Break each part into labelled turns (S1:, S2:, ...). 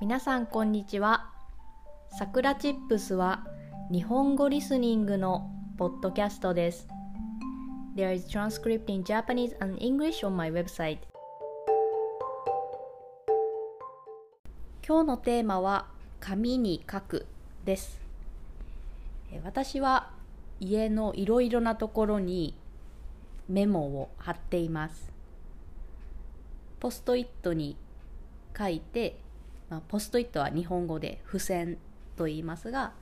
S1: 皆さんこんにちは。さくらチップスは日本語リスニングのポッドキャストです。There is transcript in Japanese and English on my website. 今日のテーマは紙に書くです。私は家のいろいろなところにメモを貼っています。ポストイットに書いて、まあ、ポストイットは日本語で付箋と言いますが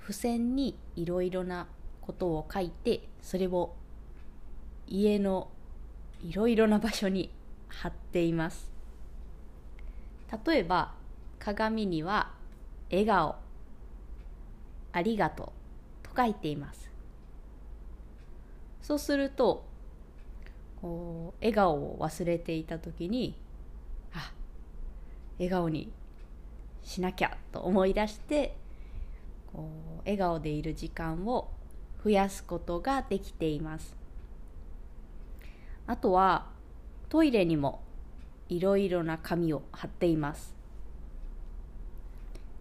S1: 付箋にいろいろなことを書いてそれを家のいろいろな場所に貼っています。例えば鏡には「笑顔」「ありがとう」と書いています。そうするとこう笑顔を忘れていた時に笑顔にしなきゃと思い出してこう笑顔でいる時間を増やすことができています。あとはトイレにもいろいろな紙を貼っています。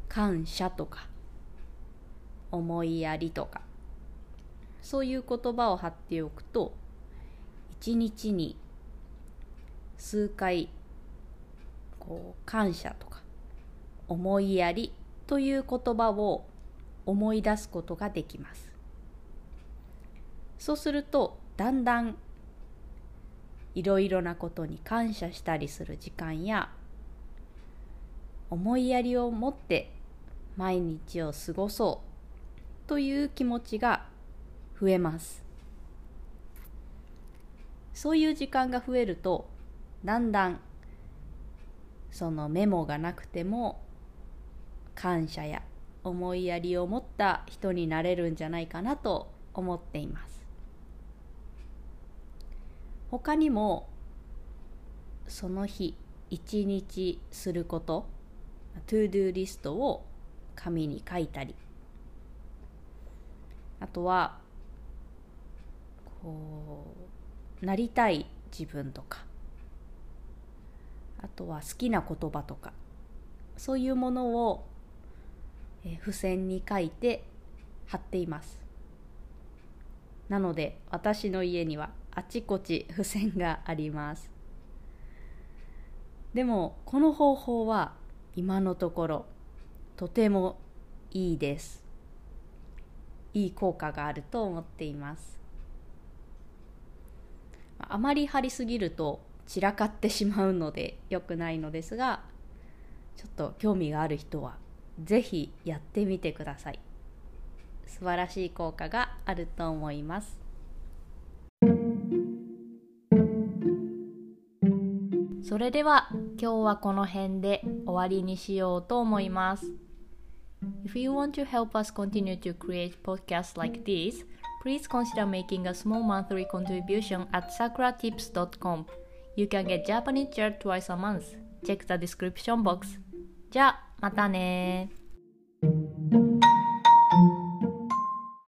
S1: 感謝とか思いやりとかそういう言葉を貼っておくと一日に数回こう感謝とか思いやりという言葉を思い出すことができます。そうするとだんだんいろいろなことに感謝したりする時間や思いやりを持って毎日を過ごそうという気持ちが増えます。そういう時間が増えるとだんだんそのメモがなくても感謝や思いやりを持った人になれるんじゃないかなと思っています。他にもその日一日すること To Do リストを紙に書いたりあとはこうなりたい自分とかとは好きな言葉とかそういうものを、付箋に書いて貼っています。なので私の家にはあちこち付箋があります。でもこの方法は今のところとてもいいです。いい効果があると思っています。あまり貼りすぎると散らかってしまうので良くないのですがちょっと興味がある人は是非やってみてください素晴らしい効果があると思いますそれでは今日はこの辺で終わりにしようと思います If you want to help us continue to create podcasts like this, please consider making a small monthly contribution at sakuratips.com. You can get Japanese chair twice a month. Check the description box. じゃあ、またね